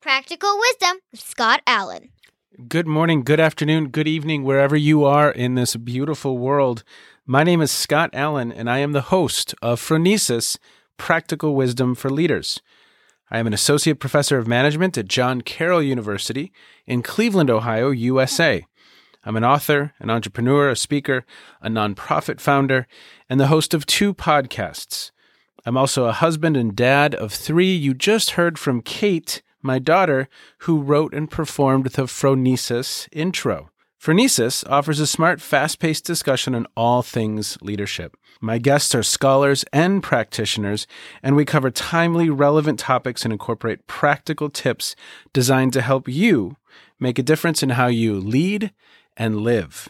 Practical Wisdom with Scott Allen. Good morning, good afternoon, good evening, wherever you are in this beautiful world. My name is Scott Allen, and I am the host of Phronesis Practical Wisdom for Leaders. I am an associate professor of management at John Carroll University in Cleveland, Ohio, USA. I'm an author, an entrepreneur, a speaker, a nonprofit founder, and the host of two podcasts. I'm also a husband and dad of three. You just heard from Kate, my daughter, who wrote and performed the Phronesis intro. Phronesis offers a smart, fast paced discussion on all things leadership. My guests are scholars and practitioners, and we cover timely, relevant topics and incorporate practical tips designed to help you make a difference in how you lead and live.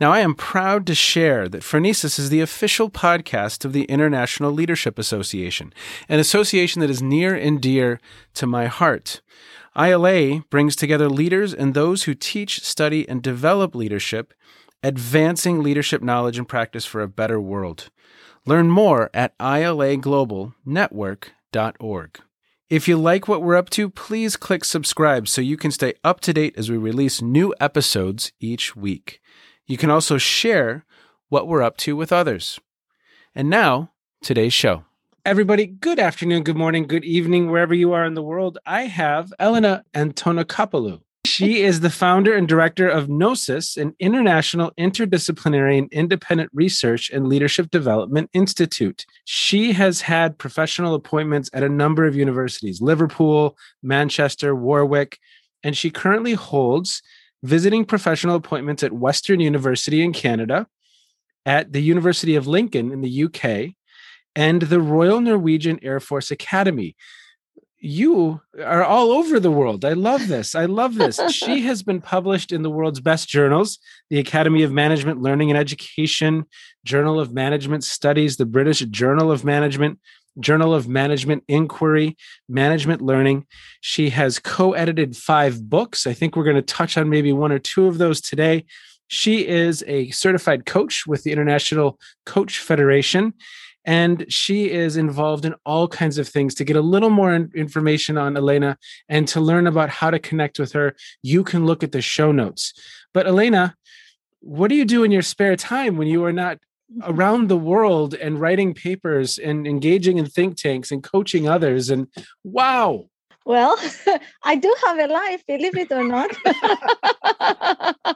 Now, I am proud to share that Phronesis is the official podcast of the International Leadership Association, an association that is near and dear to my heart. ILA brings together leaders and those who teach, study, and develop leadership, advancing leadership knowledge and practice for a better world. Learn more at ilaglobalnetwork.org. If you like what we're up to, please click subscribe so you can stay up to date as we release new episodes each week. You can also share what we're up to with others. And now, today's show. Everybody, good afternoon, good morning, good evening, wherever you are in the world. I have Elena Antonacopoulou. She is the founder and director of Gnosis, an international interdisciplinary and independent research and leadership development institute. She has had professional appointments at a number of universities Liverpool, Manchester, Warwick, and she currently holds visiting professional appointments at Western University in Canada, at the University of Lincoln in the UK, and the Royal Norwegian Air Force Academy you are all over the world. I love this. I love this. she has been published in the world's best journals the Academy of Management Learning and Education, Journal of Management Studies, the British Journal of Management, Journal of Management Inquiry, Management Learning. She has co edited five books. I think we're going to touch on maybe one or two of those today. She is a certified coach with the International Coach Federation and she is involved in all kinds of things. To get a little more information on elena and to learn about how to connect with her you can look at the show notes. But elena what do you do in your spare time when you are not mm-hmm. around the world and writing papers and engaging in think tanks and coaching others and wow! Well i do have a life believe it or not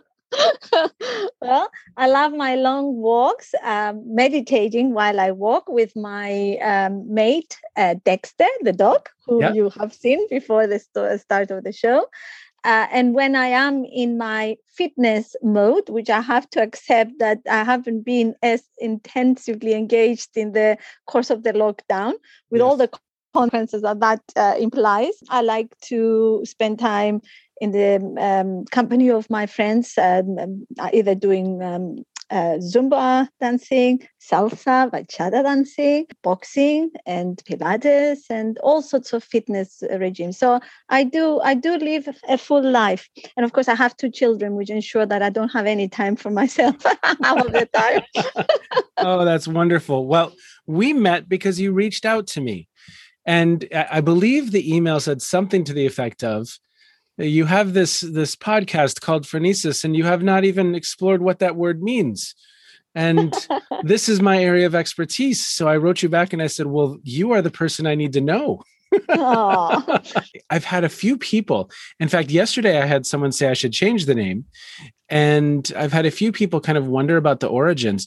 well, I love my long walks, um, meditating while I walk with my um, mate, uh, Dexter, the dog, who yeah. you have seen before the st- start of the show. Uh, and when I am in my fitness mode, which I have to accept that I haven't been as intensively engaged in the course of the lockdown with yes. all the consequences that that uh, implies, I like to spend time in the um, company of my friends, um, um either doing um, uh, Zumba dancing, salsa, bachata dancing, boxing, and Pilates, and all sorts of fitness regimes. So I do, I do live a full life, and of course, I have two children, which ensure that I don't have any time for myself all the time. oh, that's wonderful. Well, we met because you reached out to me, and I believe the email said something to the effect of you have this this podcast called phronesis and you have not even explored what that word means. And this is my area of expertise. So i wrote you back and i said well you are the person i need to know. I've had a few people. In fact yesterday i had someone say i should change the name and i've had a few people kind of wonder about the origins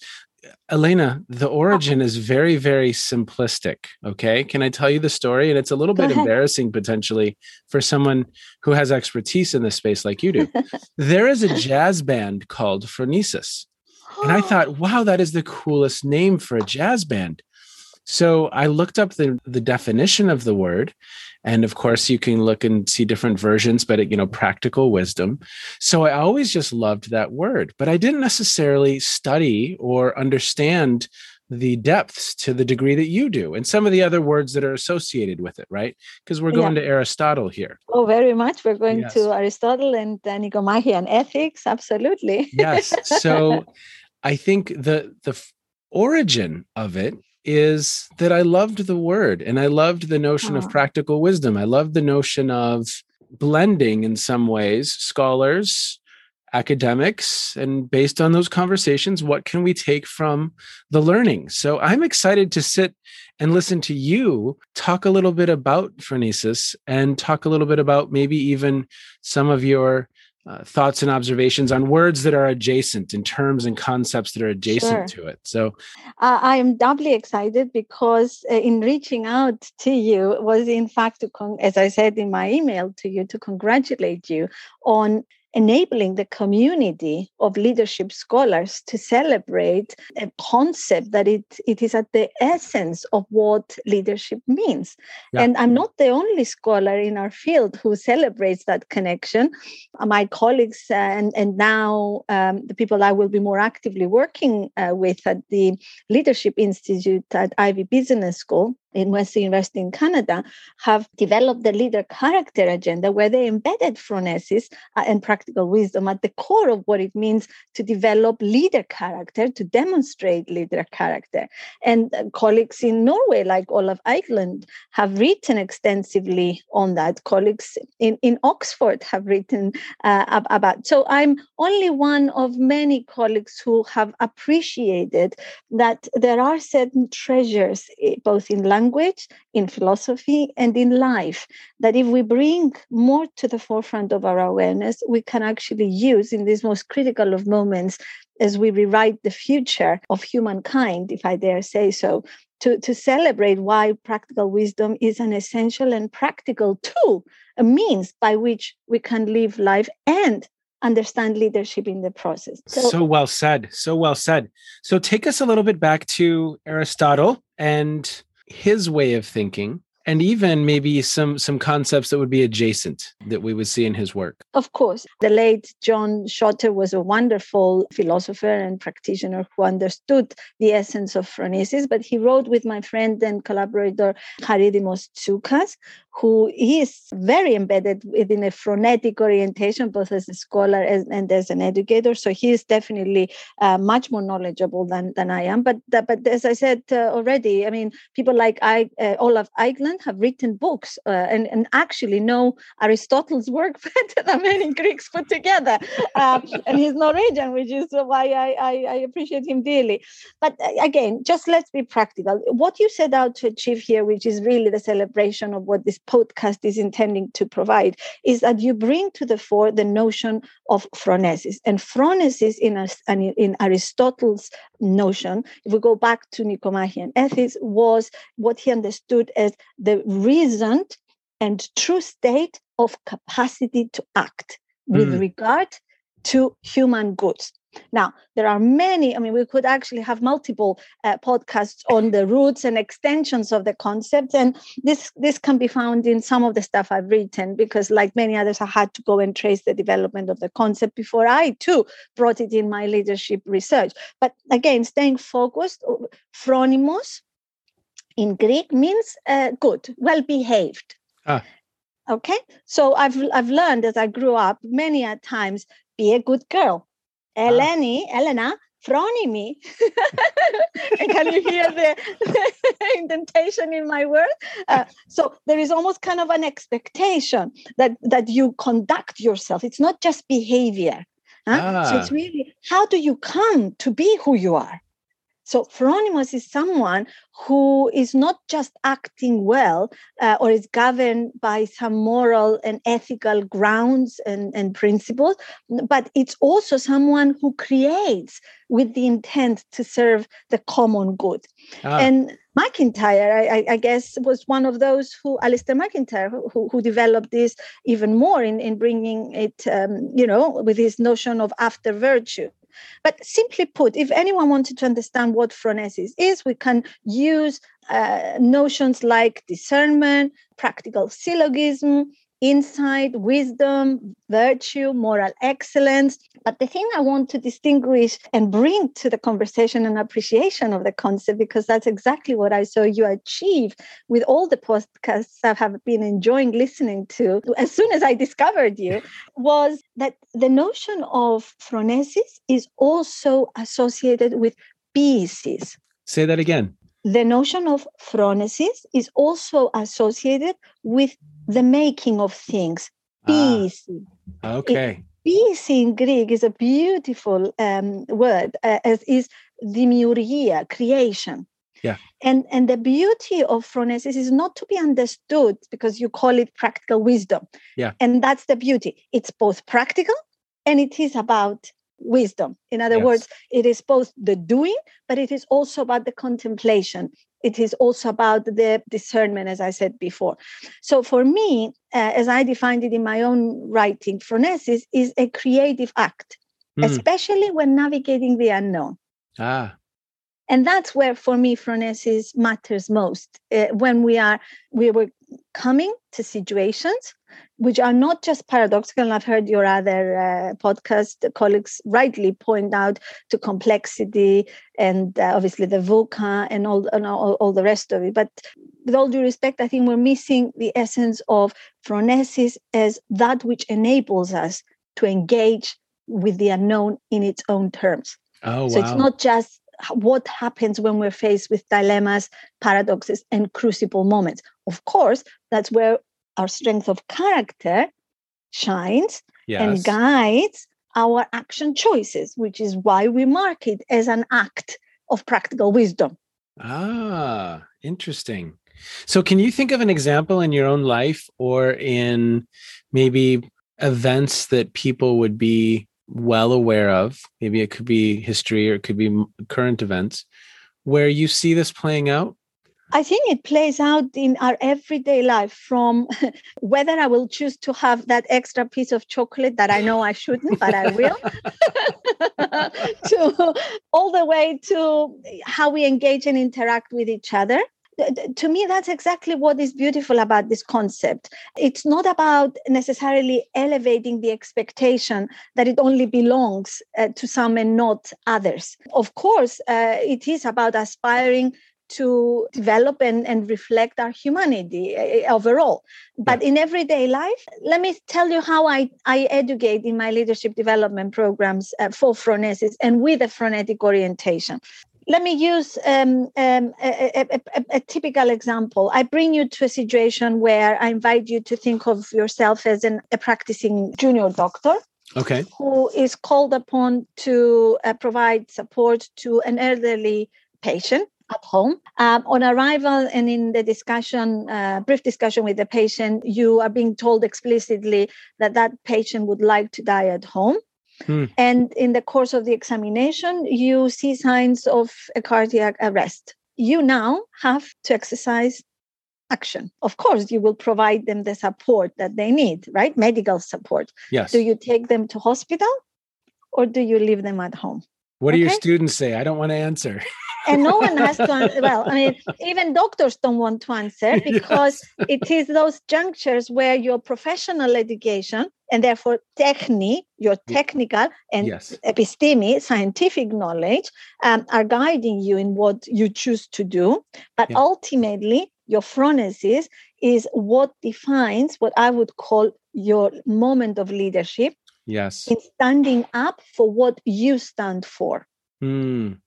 Elena, the origin is very, very simplistic. Okay. Can I tell you the story? And it's a little Go bit ahead. embarrassing potentially for someone who has expertise in this space like you do. there is a jazz band called Phronesis. And I thought, wow, that is the coolest name for a jazz band. So I looked up the, the definition of the word and of course you can look and see different versions but it, you know practical wisdom. So i always just loved that word but i didn't necessarily study or understand the depths to the degree that you do and some of the other words that are associated with it right? Because we're going yeah. to aristotle here. Oh very much. We're going yes. to aristotle and uh, nicomachean ethics absolutely. Yes. So i think the the origin of it is that I loved the word and I loved the notion of practical wisdom. I loved the notion of blending in some ways scholars, academics, and based on those conversations, what can we take from the learning? So I'm excited to sit and listen to you talk a little bit about phronesis and talk a little bit about maybe even some of your uh, thoughts and observations on words that are adjacent in terms and concepts that are adjacent sure. to it. So uh, I am doubly excited because uh, in reaching out to you was in fact to con- as I said in my email to you to congratulate you on enabling the community of leadership scholars to celebrate a concept that it, it is at the essence of what leadership means. Yeah. And I'm not the only scholar in our field who celebrates that connection. My colleagues uh, and, and now um, the people I will be more actively working uh, with at the Leadership Institute at Ivey Business School in Western University in Canada have developed the leader character agenda where they embedded phronesis uh, and practical wisdom at the core of what it means to develop leader character, to demonstrate leader character. And uh, colleagues in Norway, like Olav Eikeland, have written extensively on that. Colleagues in, in Oxford have written uh, about. So I'm only one of many colleagues who have appreciated that there are certain treasures, eh, both in language language, in philosophy, and in life. That if we bring more to the forefront of our awareness, we can actually use in these most critical of moments as we rewrite the future of humankind, if I dare say so, to, to celebrate why practical wisdom is an essential and practical tool, a means by which we can live life and understand leadership in the process. So, so, well said. So well said. So take us a little bit back to Aristotle and his way of thinking and even maybe some some concepts that would be adjacent that we would see in his work of course the late john shotter was a wonderful philosopher and practitioner who understood the essence of phronesis but he wrote with my friend and collaborator charidimos tsoukas who is very embedded within a phronetic orientation, both as a scholar and as an educator. So he is definitely uh, much more knowledgeable than, than I am. But but as I said uh, already, I mean, people like I, uh, Olav Eikeland have written books uh, and, and actually know Aristotle's work better than many Greeks put together. Uh, and he's Norwegian, which is why I, I, I appreciate him dearly. But uh, again, just let's be practical. What you set out to achieve here, which is really the celebration of what this podcast is intending to provide is that you bring to the fore the notion of phronesis. And phronesis in, a, in Aristotle's notion, if we go back to Nicomachean Ethics, was what he understood as the reasoned and true state of capacity to act with mm. regard to human goods. Now, there are many, I mean, we could actually have multiple uh, podcasts on the roots and extensions of the concept. And this, this can be found in some of the stuff I've written, because like many others, I had to go and trace the development of the concept before I too brought it in my leadership research. But again, staying focused, uh, phronimos in Greek means uh, good, well behaved. Ah. Okay, so I've I've learned as I grew up many a times be a good girl Eleni, Elena, phronimi. Can you hear the, the, indentation in my word? Uh, so there is almost kind of an expectation that that you conduct yourself. It's not just behavior. Huh? Ah. So it's really how do you come to be who you are? So Phronimos is someone who is not just acting well uh, or is governed by some moral and ethical grounds and, and principles, but it's also someone who creates with the intent to serve the common good. Ah. And MacIntyre, I, I, guess, was one of those who, Alasdair MacIntyre, who, who developed this even more in, in bringing it, um, you know, with his notion of after virtue. But simply put, if anyone wanted to understand what phronesis is, we can use uh, notions like discernment, practical syllogism, insight, wisdom, virtue, moral excellence. But the thing I want to distinguish and bring to the conversation and appreciation of the concept, because that's exactly what I saw you achieve with all the podcasts I have been enjoying listening to as soon as I discovered you, was that the notion of phronesis is also associated with poiesis. Say that again the notion of phronesis is also associated with the making of things. Ah, peace. Ah, okay. Peace in Greek is a beautiful um, word, uh, as is demiurgia, creation. Yeah. And and the beauty of phronesis is not to be understood because you call it practical wisdom. Yeah. And that's the beauty. It's both practical and it is about wisdom. In other yes. words, it is both the doing, but it is also about the contemplation. It is also about the discernment, as I said before. So for me, uh, as I defined it in my own writing, phronesis is a creative act, mm. especially when navigating the unknown. Ah. And that's where, for me, phronesis matters most. Uh, when we are, we were coming to situations which are not just paradoxical. And I've heard your other uh, podcast colleagues rightly point out to complexity and uh, obviously the VUCA and all, and all, all the rest of it. But with all due respect, I think we're missing the essence of phronesis as that which enables us to engage with the unknown in its own terms. Oh, so wow. it's not just what happens when we're faced with dilemmas, paradoxes, and crucible moments. Of course, that's where our strength of character shines yes. and guides our action choices, which is why we mark it as an act of practical wisdom. Ah, interesting. So, can you think of an example in your own life or in maybe events that people would be well aware of? Maybe it could be history or it could be current events where you see this playing out? I think it plays out in our everyday life from whether I will choose to have that extra piece of chocolate that I know I shouldn't, but I will, to all the way to how we engage and interact with each other. To me, that's exactly what is beautiful about this concept. It's not about necessarily elevating the expectation that it only belongs uh, to some and not others. Of course, uh, it is about aspiring to develop and, and reflect our humanity uh, overall. But in everyday life, let me tell you how I, I educate in my leadership development programs uh, for phronesis and with a phronetic orientation. Let me use um, um, a, a, a, a, typical example. I bring you to a situation where I invite you to think of yourself as an, a practicing junior doctor. Okay. Who is called upon to uh, provide support to an elderly patient at home. Um, on arrival and in the discussion, uh, brief discussion with the patient, you are being told explicitly that that patient would like to die at home. Hmm. And in the course of the examination, you see signs of a cardiac arrest. You now have to exercise action. Of course, you will provide them the support that they need, right? Medical support. Yes. Do you take them to hospital or do you leave them at home? What okay? do your students say? I don't want to answer. and no one has to well i mean even doctors don't want to answer because yes. it is those junctures where your professional education and therefore techni your technical and yes. episteme scientific knowledge um, are guiding you in what you choose to do but yeah. ultimately your phronesis is what defines what i would call your moment of leadership yes in standing up for what you stand for mm.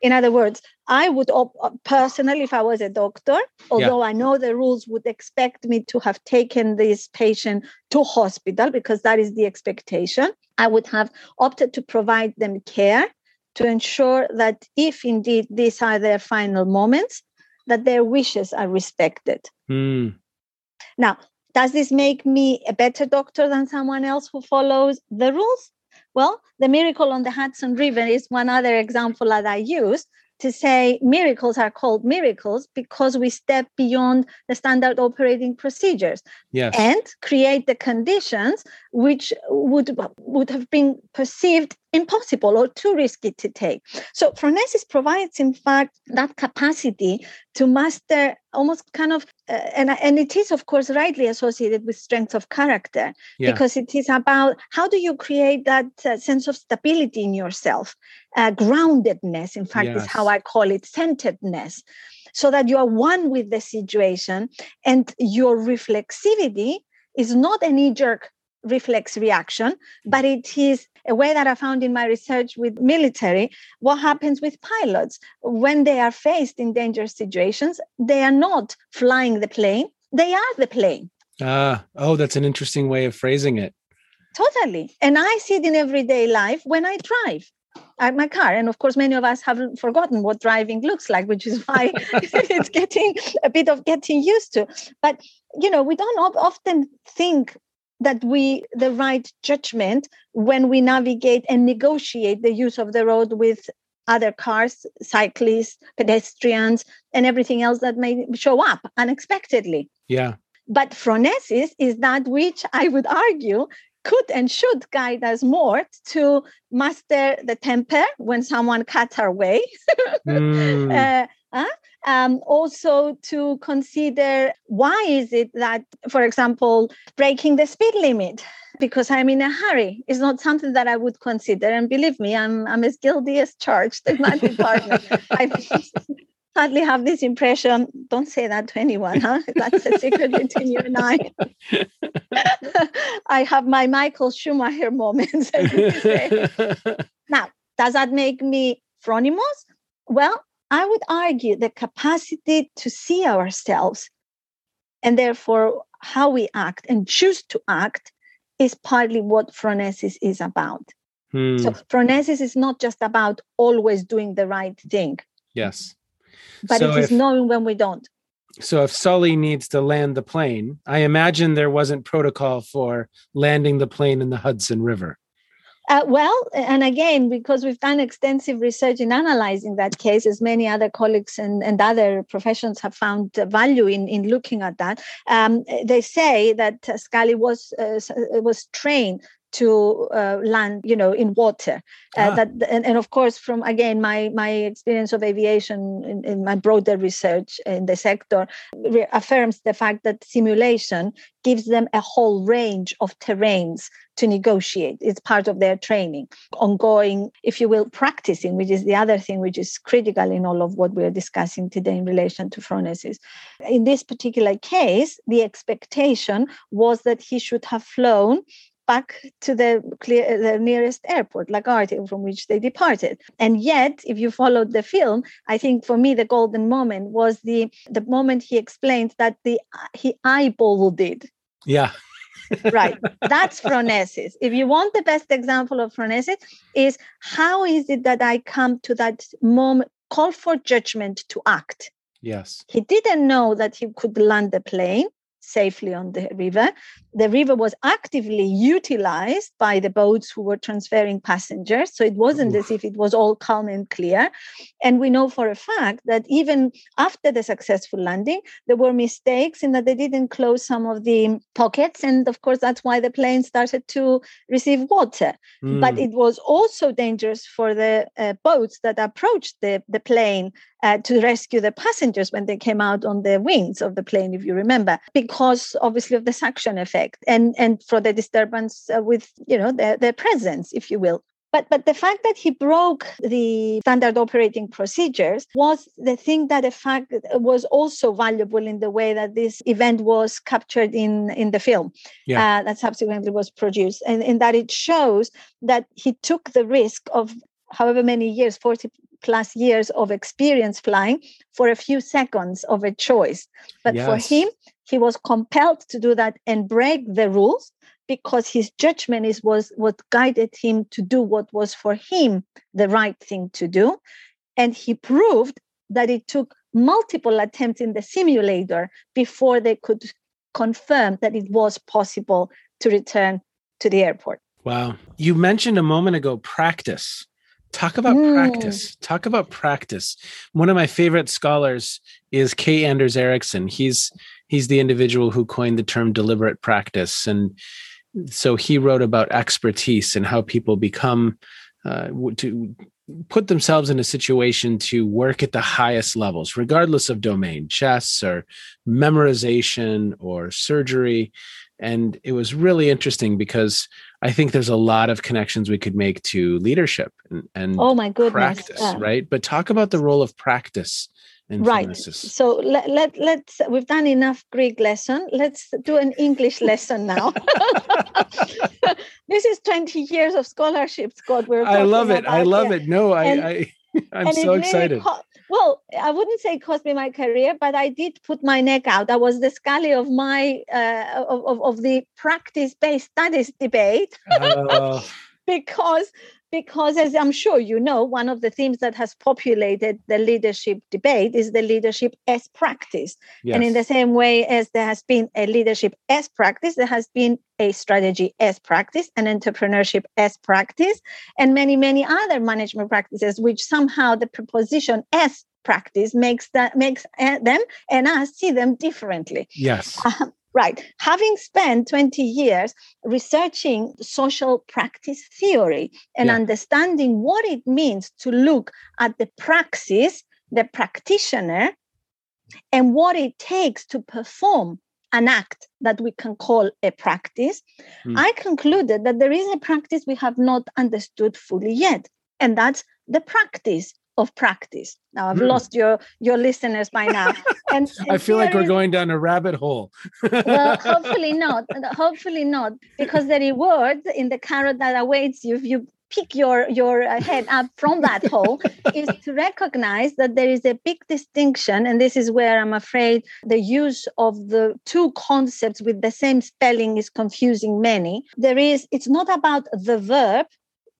In other words, I would op- uh, personally, if I was a doctor, although yeah. I know the rules would expect me to have taken this patient to hospital because that is the expectation, I would have opted to provide them care to ensure that if indeed these are their final moments, that their wishes are respected. Mm. Now, does this make me a better doctor than someone else who follows the rules? Well, the miracle on the Hudson River is one other example that I use to say miracles are called miracles because we step beyond the standard operating procedures yes. and create the conditions which would would have been perceived impossible or too risky to take. So phronesis provides, in fact, that capacity to master almost kind of, uh, and, and it is, of course, rightly associated with strength of character yeah. because it is about how do you create that uh, sense of stability in yourself, uh, groundedness, in fact, yes. is how I call it, centeredness. So that you are one with the situation and your reflexivity is not a knee jerk reflex reaction, but it is a way that I found in my research with military, what happens with pilots when they are faced in dangerous situations, they are not flying the plane, they are the plane. Ah, oh, that's an interesting way of phrasing it. Totally. And I see it in everyday life when I drive my car. And of course, many of us have forgotten what driving looks like, which is why it's getting a bit of getting used to. But, you know, we don't often think that we the right judgment when we navigate and negotiate the use of the road with other cars cyclists pedestrians and everything else that may show up unexpectedly. Yeah. But phronesis is that which i would argue could and should guide us more to master the temper when someone cuts our way. Mm. uh, uh, um, also to consider why is it that for example breaking the speed limit because i'm in a hurry is not something that i would consider. And believe me i'm, I'm as guilty as charged in my department. I sadly have this impression. Don't say that to anyone huh? That's a secret between you and i. I have my michael schumacher moments now does that make me phronimos well I would argue the capacity to see ourselves and therefore how we act and choose to act is partly what phronesis is about. Hmm. So phronesis is not just about always doing the right thing. Yes. But so it is if, knowing when we don't. So if Sully needs to land the plane, I imagine there wasn't protocol for landing the plane in the Hudson River. Uh, well, and again, because we've done extensive research in analyzing that case, as many other colleagues and, and other professions have found value in, in looking at that, um, they say that Sully was uh, was trained to uh, land you know in water. Uh, ah. that and, and of course from again my my experience of aviation in, in my broader research in the sector affirms the fact that simulation gives them a whole range of terrains to negotiate. It's part of their training. Ongoing if you will practicing which is the other thing which is critical in all of what we're discussing today in relation to phronesis in this particular case the expectation was that he should have flown back to the clear, uh, the nearest airport, LaGuardia, from which they departed. And yet, if you followed the film, I think for me the golden moment was the the moment he explained that the he eyeballed it. Yeah. right. That's phronesis. If you want the best example of phronesis, is how is it that I come to that moment, call for judgment to act? Yes. He didn't know that he could land the plane safely on the river. The river was actively utilized by the boats who were transferring passengers. So it wasn't Oof. as if it was all calm and clear. And we know for a fact that even after the successful landing, there were mistakes in that they didn't close some of the pockets. And of course, that's why the plane started to receive water. Mm. But it was also dangerous for the uh, boats that approached the, the plane uh, to rescue the passengers when they came out on the wings of the plane, if you remember, because obviously of the suction effect and, and for the disturbance uh, with, you know, their, their presence, if you will. But, but the fact that he broke the standard operating procedures was the thing that the fact was also valuable in the way that this event was captured in, in the film yeah. uh, that subsequently was produced. And in that it shows that he took the risk of however many years 40 plus years of experience flying for a few seconds of a choice. But yes. for him, he was compelled to do that and break the rules because his judgment is was what guided him to do what was for him the right thing to do. And he proved that it took multiple attempts in the simulator before they could confirm that it was possible to return to the airport. Wow. You mentioned a moment ago practice. Talk about mm. practice. Talk about practice. One of my favorite scholars is K. Anders Ericsson. He's he's the individual who coined the term deliberate practice, and so he wrote about expertise and how people become uh, to put themselves in a situation to work at the highest levels, regardless of domain, chess or memorization or surgery. And it was really interesting because I think there's a lot of connections we could make to leadership and, and oh my goodness, practice, yeah. right? But talk about the role of practice right. so let, let let's we've done enough greek lesson. Let's do an english lesson now. This is 20 years of scholarship scott we're i love it. I love here. it. No i and, i i'm so excited. co- well i wouldn't say it cost me my career but i did put my neck out i was the Sully of my uh, of, of the practice based studies debate uh. because because as i'm sure you know one of the themes that has populated the leadership debate is the leadership as practice. Yes. and in the same way as there has been a leadership as practice there has been a strategy as practice an entrepreneurship as practice and many many other management practices which somehow the proposition as practice makes that makes uh, them and us see them differently. Yes. Um, Right. Having spent 20 years researching social practice theory and yeah. understanding what it means to look at the praxis, the practitioner, and what it takes to perform an act that we can call a practice, mm. I concluded that there is a practice we have not understood fully yet, and that's the practice of practice. Now I've mm. lost your your listeners by now. And, and I feel like we're is, going down a rabbit hole. well, hopefully not. Hopefully not, because the reward in the carrot that awaits you if you pick your your uh, head up from that hole is to recognize that there is a big distinction and this is where i'm afraid the use of the two concepts with the same spelling is confusing many there is it's not about the verb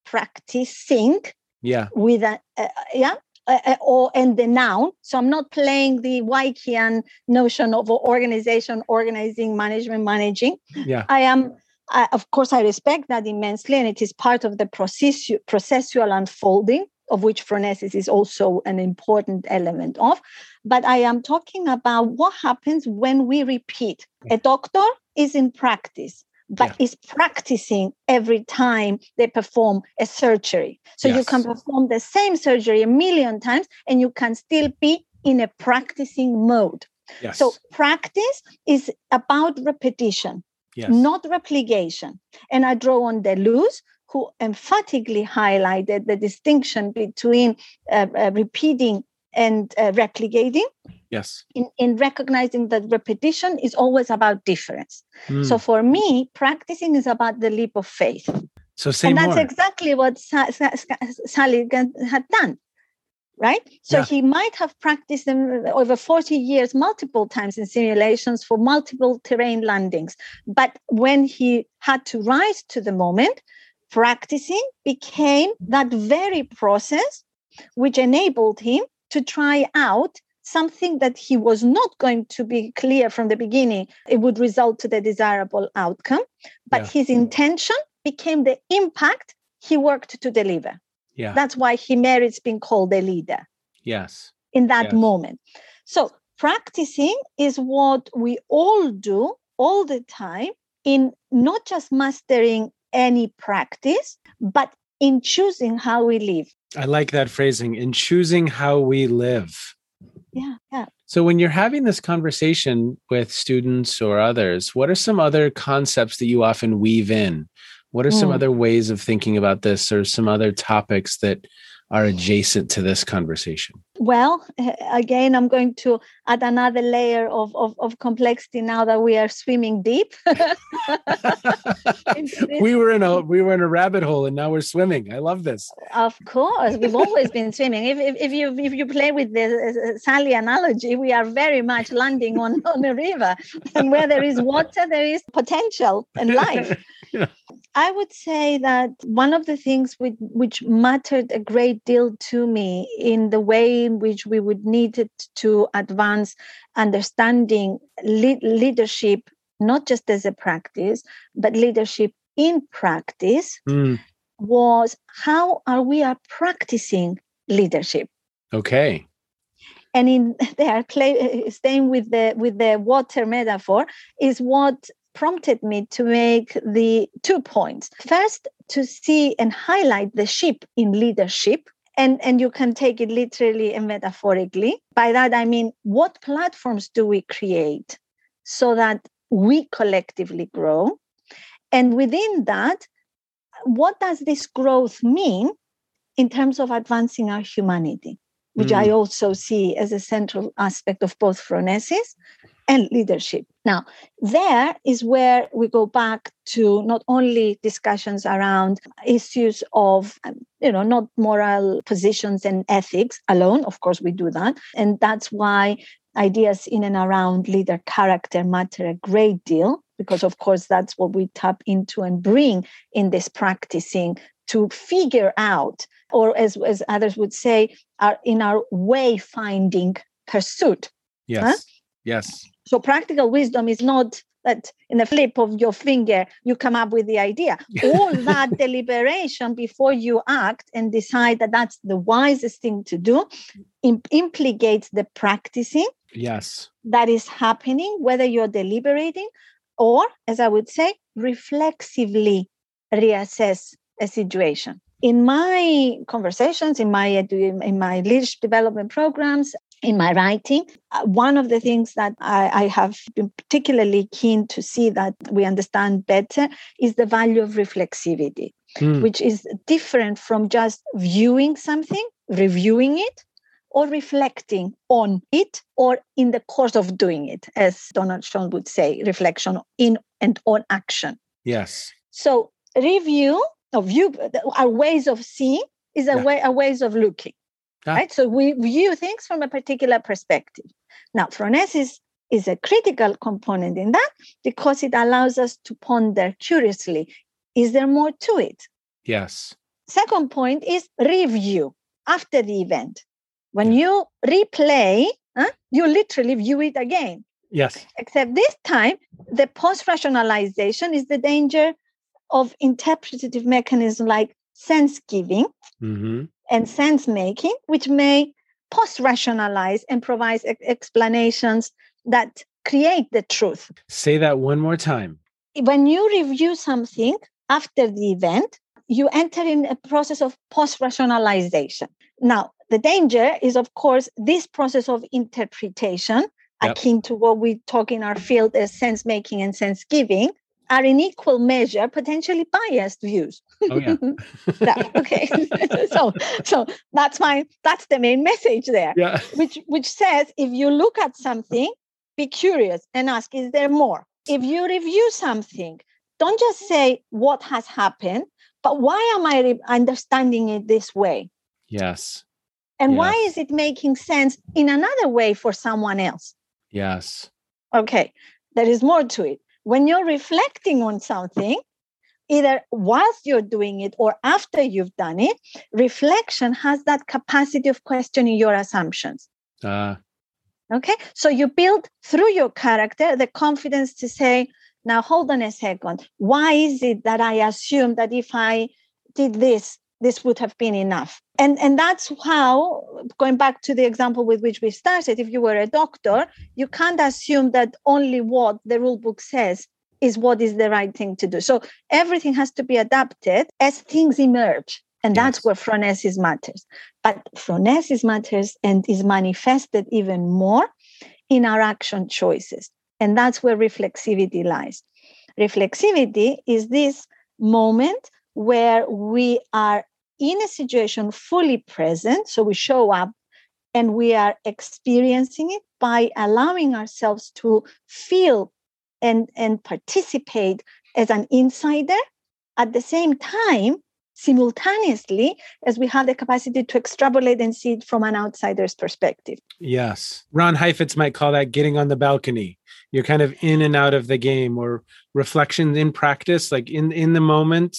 practicing yeah. with a uh, yeah uh, or and the noun. So i'm not playing the Weickian notion of organization organizing management managing. Yeah. I am I, of course i respect that immensely and it is part of the processu- processual unfolding of which phronesis is also an important element of. But i am talking about what happens when we repeat. A doctor is in practice but yeah. is practicing every time they perform a surgery. So yes. you can perform the same surgery a million times and you can still be in a practicing mode. Yes. So practice is about repetition, yes. not replication. And I draw on Deleuze, who emphatically highlighted the distinction between uh, uh, repeating and uh, replicating yes in, in recognizing that repetition is always about difference mm. so for me practicing is about the leap of faith so say and that's more. exactly what Sa- Sa- Sully had done right so yeah. he might have practiced them over 40 years multiple times in simulations for multiple terrain landings but when he had to rise to the moment practicing became that very process which enabled him to try out something that he was not going to be clear from the beginning it would result to the desirable outcome. But yeah. his intention became the impact he worked to deliver. Yeah. That's why he merits being called a leader. Yes. In that yes. moment. So practicing is what we all do all the time in not just mastering any practice but in choosing how we live. I like that phrasing in choosing how we live. Yeah, yeah. So when you're having this conversation with students or others, what are some other concepts that you often weave in? What are mm. some other ways of thinking about this or some other topics that are adjacent to this conversation? Well, again, I'm going to add another layer of, of, of complexity now that we are swimming deep. we were in a we were in a rabbit hole and now we're swimming. I love this. Of course, we've always been swimming. If, if, if you if you play with the uh, Sully analogy, we are very much landing on, on a river. And where there is water, there is potential and life. yeah. I would say that one of the things which, which mattered a great deal to me in the way in which we would need it to advance understanding le- leadership, not just as a practice, but leadership in practice, mm. was how are we are practicing leadership? Okay and in there play, staying with the with the water metaphor is what prompted me to make the two points. First, to see and highlight the ship in leadership. And, and you can take it literally and metaphorically. By that, I mean, what platforms do we create so that we collectively grow? And within that, what does this growth mean in terms of advancing our humanity? which mm. I also see as a central aspect of both phronesis and leadership. Now, there is where we go back to not only discussions around issues of, um, you know, not moral positions and ethics alone. Of course, we do that. And that's why ideas in and around leader character matter a great deal, because, of course, that's what we tap into and bring in this practicing to figure out, or as, as others would say, are in our way finding pursuit. Yes. Huh? Yes. So practical wisdom is not that in the flip of your finger you come up with the idea. All that deliberation before you act and decide that that's the wisest thing to do imp- implicates the practicing. Yes. That is happening, whether you're deliberating or, as I would say, reflexively reassess a situation. In my conversations, in my in my leadership development programs, in my writing. Uh, one of the things that I, I, have been particularly keen to see that we understand better is the value of reflexivity, mm. which is different from just viewing something, reviewing it, or reflecting on it, or in the course of doing it, as Donald Schoen would say, reflection in and on action. Yes. So review of view, our ways of seeing is a yeah. way, a ways of looking. Ah. Right? So we view things from a particular perspective. Now, phronesis is a critical component in that because it allows us to ponder curiously is there more to it? Yes. Second point is review after the event. When yeah. you replay, huh, you literally view it again. Yes. Except this time, the post rationalization is the danger of interpretative mechanism like sense giving. Mm-hmm and sense making, which may post rationalize and provide explanations that create the truth. Say that one more time. When you review something after the event, you enter in a process of post rationalization. Now, the danger is, of course, this process of interpretation, yep. akin to what we talk in our field as sense making and sense giving, are in equal measure potentially biased views. Oh yeah. that, okay. so so that's my that's the main message there. Yeah. Which which says if you look at something, be curious and ask, is there more? If you review something, don't just say what has happened, but why am I re- understanding it this way? Yes. And yes. why is it making sense in another way for someone else? Yes. Okay. There is more to it when you're reflecting on something, either whilst you're doing it or after you've done it, reflection has that capacity of questioning your assumptions. Uh. Okay. So you build through your character the confidence to say, now hold on a second. Why is it that I assume that if I did this, this would have been enough? and and that's how going back to the example with which we started if you were a doctor you can't assume that only what the rule book says is what is the right thing to do. So everything has to be adapted as things emerge. And yes. that's where phronesis matters. But phronesis matters and is manifested even more in our action choices. And that's where reflexivity lies. Reflexivity is this moment where we are in a situation fully present. So we show up and we are experiencing it by allowing ourselves to feel and, and participate as an insider at the same time simultaneously as we have the capacity to extrapolate and see it from an outsider's perspective. Yes. Ron Heifetz might call that getting on the balcony. You're kind of in and out of the game or reflections in practice, like in, in the moment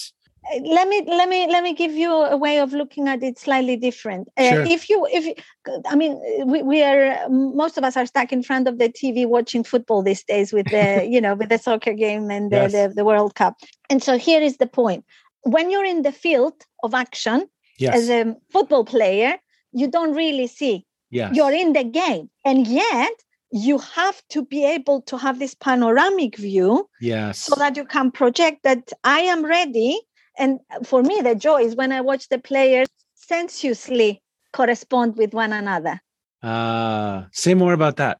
let me let me let me give you a way of looking at it slightly different uh, sure. uh, if you if i mean we, we are most of us are stuck in front of the tv watching football these days with the you know with the soccer game and the, yes. the, the, world cup and so here is the point when you're in the field of action yes. as a football player you don't really see yes. you're in the game and yet you have to be able to have this panoramic view yes so that you can project that i am ready and for me, the joy is when I watch the players sensuously correspond with one another. Uh, say more about that.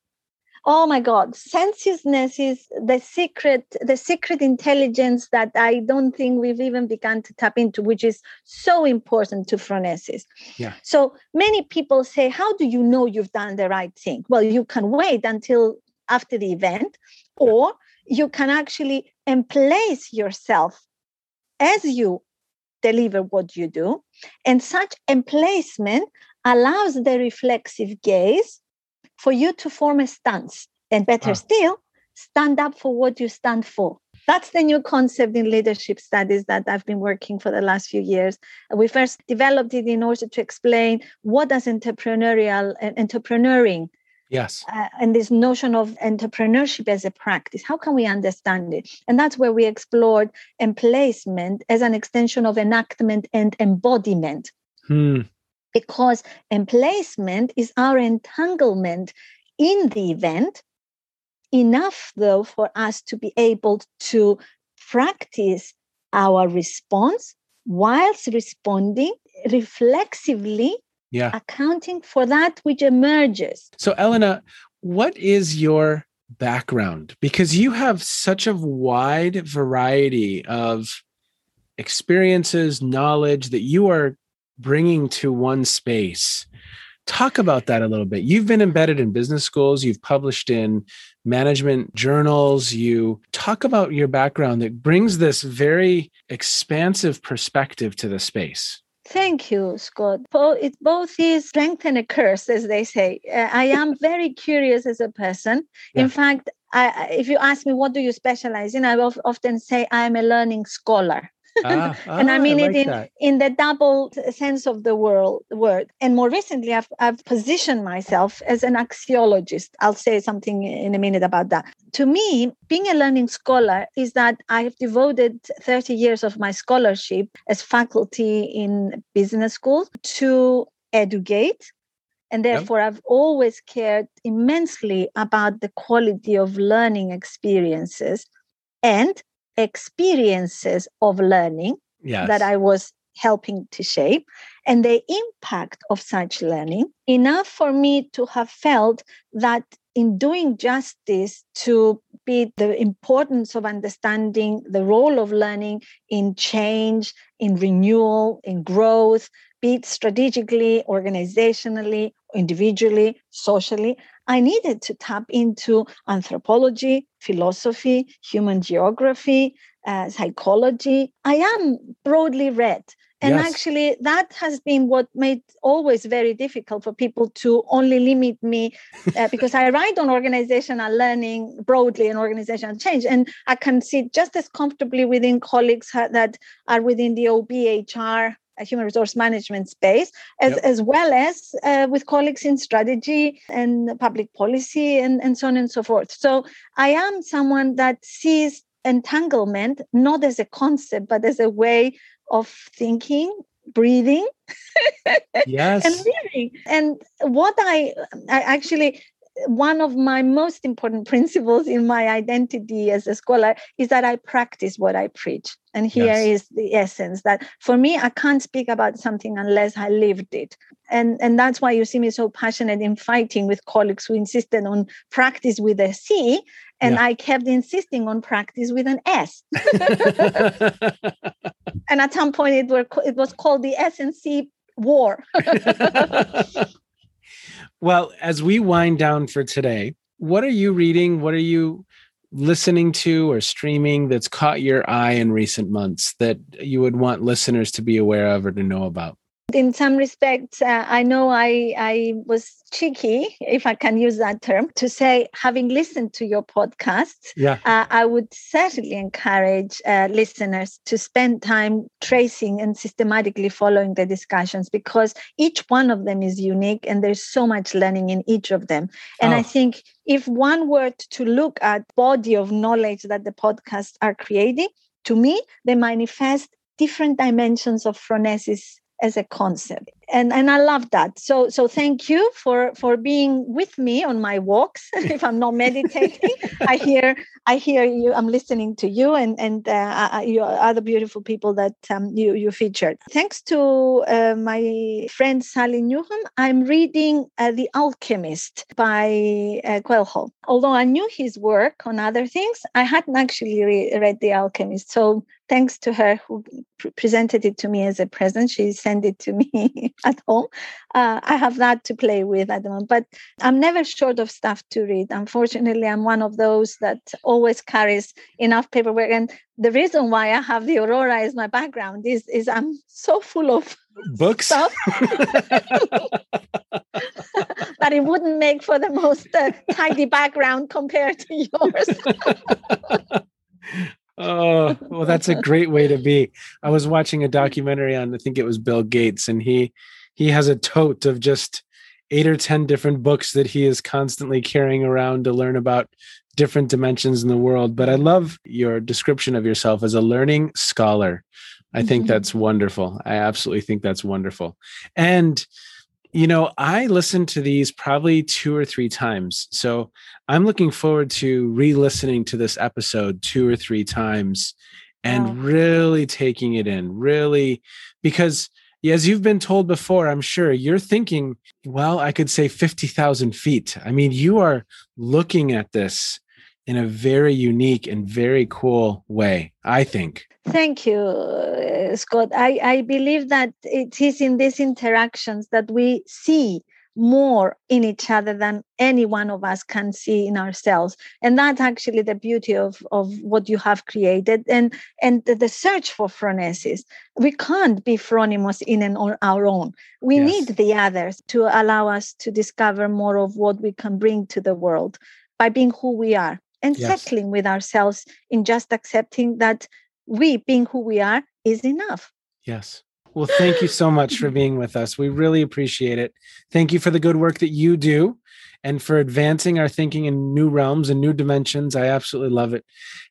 oh my god sensuousness is the secret the secret intelligence that i don't think we've even begun to tap into which is so important to phronesis yeah so many people say how do you know you've done the right thing well you can wait until after the event or you can actually emplace yourself as you deliver what you do and such emplacement allows the reflexive gaze for you to form a stance. And better ah. still, stand up for what you stand for. That's the new concept in leadership studies that I've been working for the last few years. We first developed it in order to explain what does entrepreneurial and uh, entrepreneuring Yes. Uh, and this notion of entrepreneurship as a practice, how can we understand it? And that's where we explored emplacement as an extension of enactment and embodiment. Hmm because emplacement is our entanglement in the event enough though for us to be able to practice our response whilst responding reflexively yeah accounting for that which emerges so elena what is your background because you have such a wide variety of experiences knowledge that you are bringing to one space. Talk about that a little bit. You've been embedded in business schools, you've published in management journals, you talk about your background that brings this very expansive perspective to the space. Thank you, Scott. It both is strength and a curse, as they say. Uh, I am very curious as a person. Yeah. In fact, I, if you ask me what do you specialize in, I often say I am a learning scholar ah, and I mean I like it in, in the double sense of the world, word. And more recently, I've, I've positioned myself as an axiologist. I'll say something in a minute about that. To me, being a learning scholar is that I have devoted 30 years of my scholarship as faculty in business school to educate and therefore yep. i've always cared immensely about the quality of learning experiences and experiences of learning yes. that I was helping to shape and the impact of such learning enough for me to have felt that in doing justice to be the importance of understanding the role of learning in change in renewal in growth be it strategically organizationally individually socially I needed to tap into anthropology, philosophy, human geography, uh, psychology. I am broadly read. And yes. actually, that has been what made always very difficult for people to only limit me uh, because I write on organizational learning broadly and organizational change. And I can sit just as comfortably within colleagues that are within the OBHR human resource management space, as, yep. as well as uh, with colleagues in strategy and public policy and, and so on and so forth. So I am someone that sees entanglement not as a concept, but as a way of thinking, breathing, yes. and living. And what I, I actually one of my most important principles in my identity as a scholar is that I practice what I preach. And here yes. is the essence that for me, I can't speak about something unless I lived it. And, and that's why you see me so passionate in fighting with colleagues who insisted on practice with a C. And yeah. I kept insisting on practice with an S. and at some point, it, were, it was called the S and C war. Well, as we wind down for today, what are you reading? What are you listening to or streaming that's caught your eye in recent months that you would want listeners to be aware of or to know about? In some respects, uh, I know I, I was cheeky, if I can use that term, to say, having listened to your podcast, yeah. Uh, I would certainly encourage uh, listeners to spend time tracing and systematically following the discussions because each one of them is unique and there's so much learning in each of them. And oh. I think if one were to look at body of knowledge that the podcasts are creating, to me, they manifest different dimensions of phronesis as a concept. And and i love that. So so thank you for for being with me on my walks if i'm not meditating. I hear i hear you i'm listening to you and and uh, you other beautiful people that um, you you featured. Thanks to uh, my friend sally newham i'm reading uh, the alchemist by uh, coelho although i knew his work on other things i hadn't actually re- read the alchemist. So thanks to her who pr- presented it to me as a present. She sent it to me at home. Uh, I have that to play with at the moment, but I'm never short of stuff to read. Unfortunately, I'm one of those that always carries enough paperwork. And the reason why I have the Aurora as my background is, is I'm so full of books stuff that it wouldn't make for the most uh, tidy background compared to yours. Oh, well, that's a great way to be. I was watching a documentary on, I think it was Bill Gates, and he he has a tote of just eight or ten different books that he is constantly carrying around to learn about different dimensions in the world. But I love your description of yourself as a learning scholar. I think mm-hmm. that's wonderful. I absolutely think that's wonderful. And you know, I listened to these probably two or three times. So I'm looking forward to re listening to this episode two or three times and wow. really taking it in, really, because as you've been told before, I'm sure you're thinking, well, I could say 50,000 feet. I mean, you are looking at this in a very unique and very cool way, I think. Thank you, uh, Scott. I, I believe that it is in these interactions that we see more in each other than any one of us can see in ourselves and that's actually the beauty of, of what you have created and and the, the search for phronesis we can't be phronimos in and on our own we yes. need the others to allow us to discover more of what we can bring to the world by being who we are and yes. settling with ourselves in just accepting that we being who we are is enough. Yes. Well, thank you so much for being with us. We really appreciate it. Thank you for the good work that you do and for advancing our thinking in new realms and new dimensions. I absolutely love it.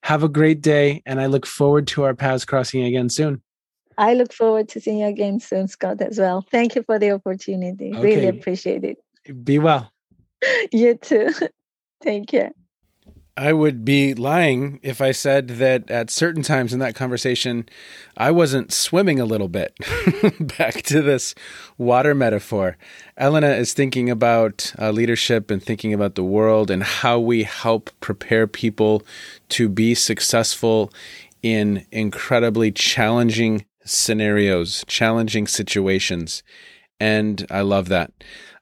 Have a great day, and I look forward to our paths crossing again soon. I look forward to seeing you again soon, Scott, as well. Thank you for the opportunity. Okay. Really appreciate it. Be well. you too. Take care. I would be lying if I said that at certain times in that conversation, I wasn't swimming a little bit. Back to this water metaphor. Elena is thinking about uh, leadership and thinking about the world and how we help prepare people to be successful in incredibly challenging scenarios, challenging situations. And I love that.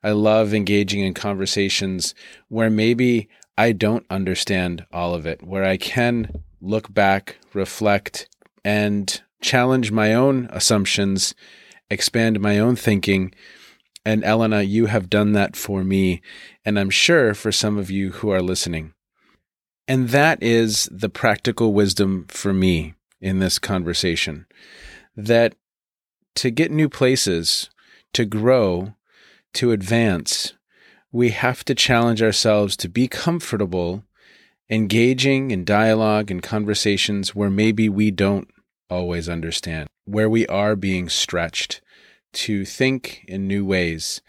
I love engaging in conversations where maybe I don't understand all of it, where I can look back, reflect, and challenge my own assumptions, expand my own thinking. And Elena, you have done that for me, and I'm sure for some of you who are listening. And that is the practical wisdom for me in this conversation that to get new places, to grow, to advance, we have to challenge ourselves to be comfortable engaging in dialogue and conversations where maybe we don't always understand, where we are being stretched to think in new ways.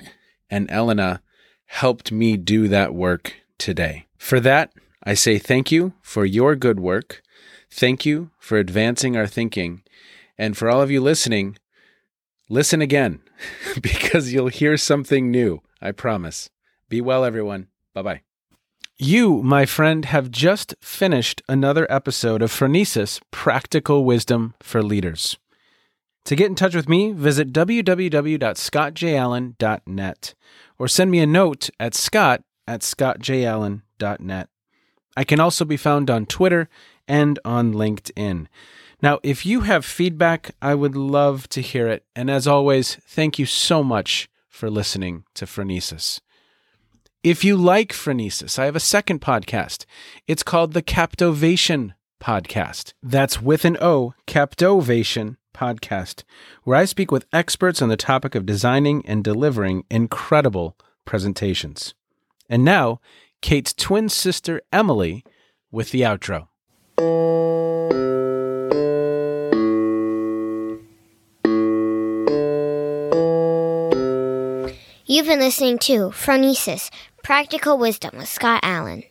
And Elena helped me do that work today. For that, I say thank you for your good work. Thank you for advancing our thinking. And for all of you listening, listen again because you'll hear something new. I promise. Be well, everyone. Bye bye. You, my friend, have just finished another episode of Phronesis Practical Wisdom for Leaders. To get in touch with me, visit www.scottjallen.net or send me a note at scott at scottjallen.net. I can also be found on Twitter and on LinkedIn. Now, if you have feedback, I would love to hear it. And as always, thank you so much for listening to Phronesis. If you like Phronesis, I have a second podcast. It's called the Captovation Podcast. That's with an O, Captovation Podcast, where I speak with experts on the topic of designing and delivering incredible presentations. And now, Kate's twin sister, Emily, with the outro. You've been listening to Phronesis Practical Wisdom with Scott Allen.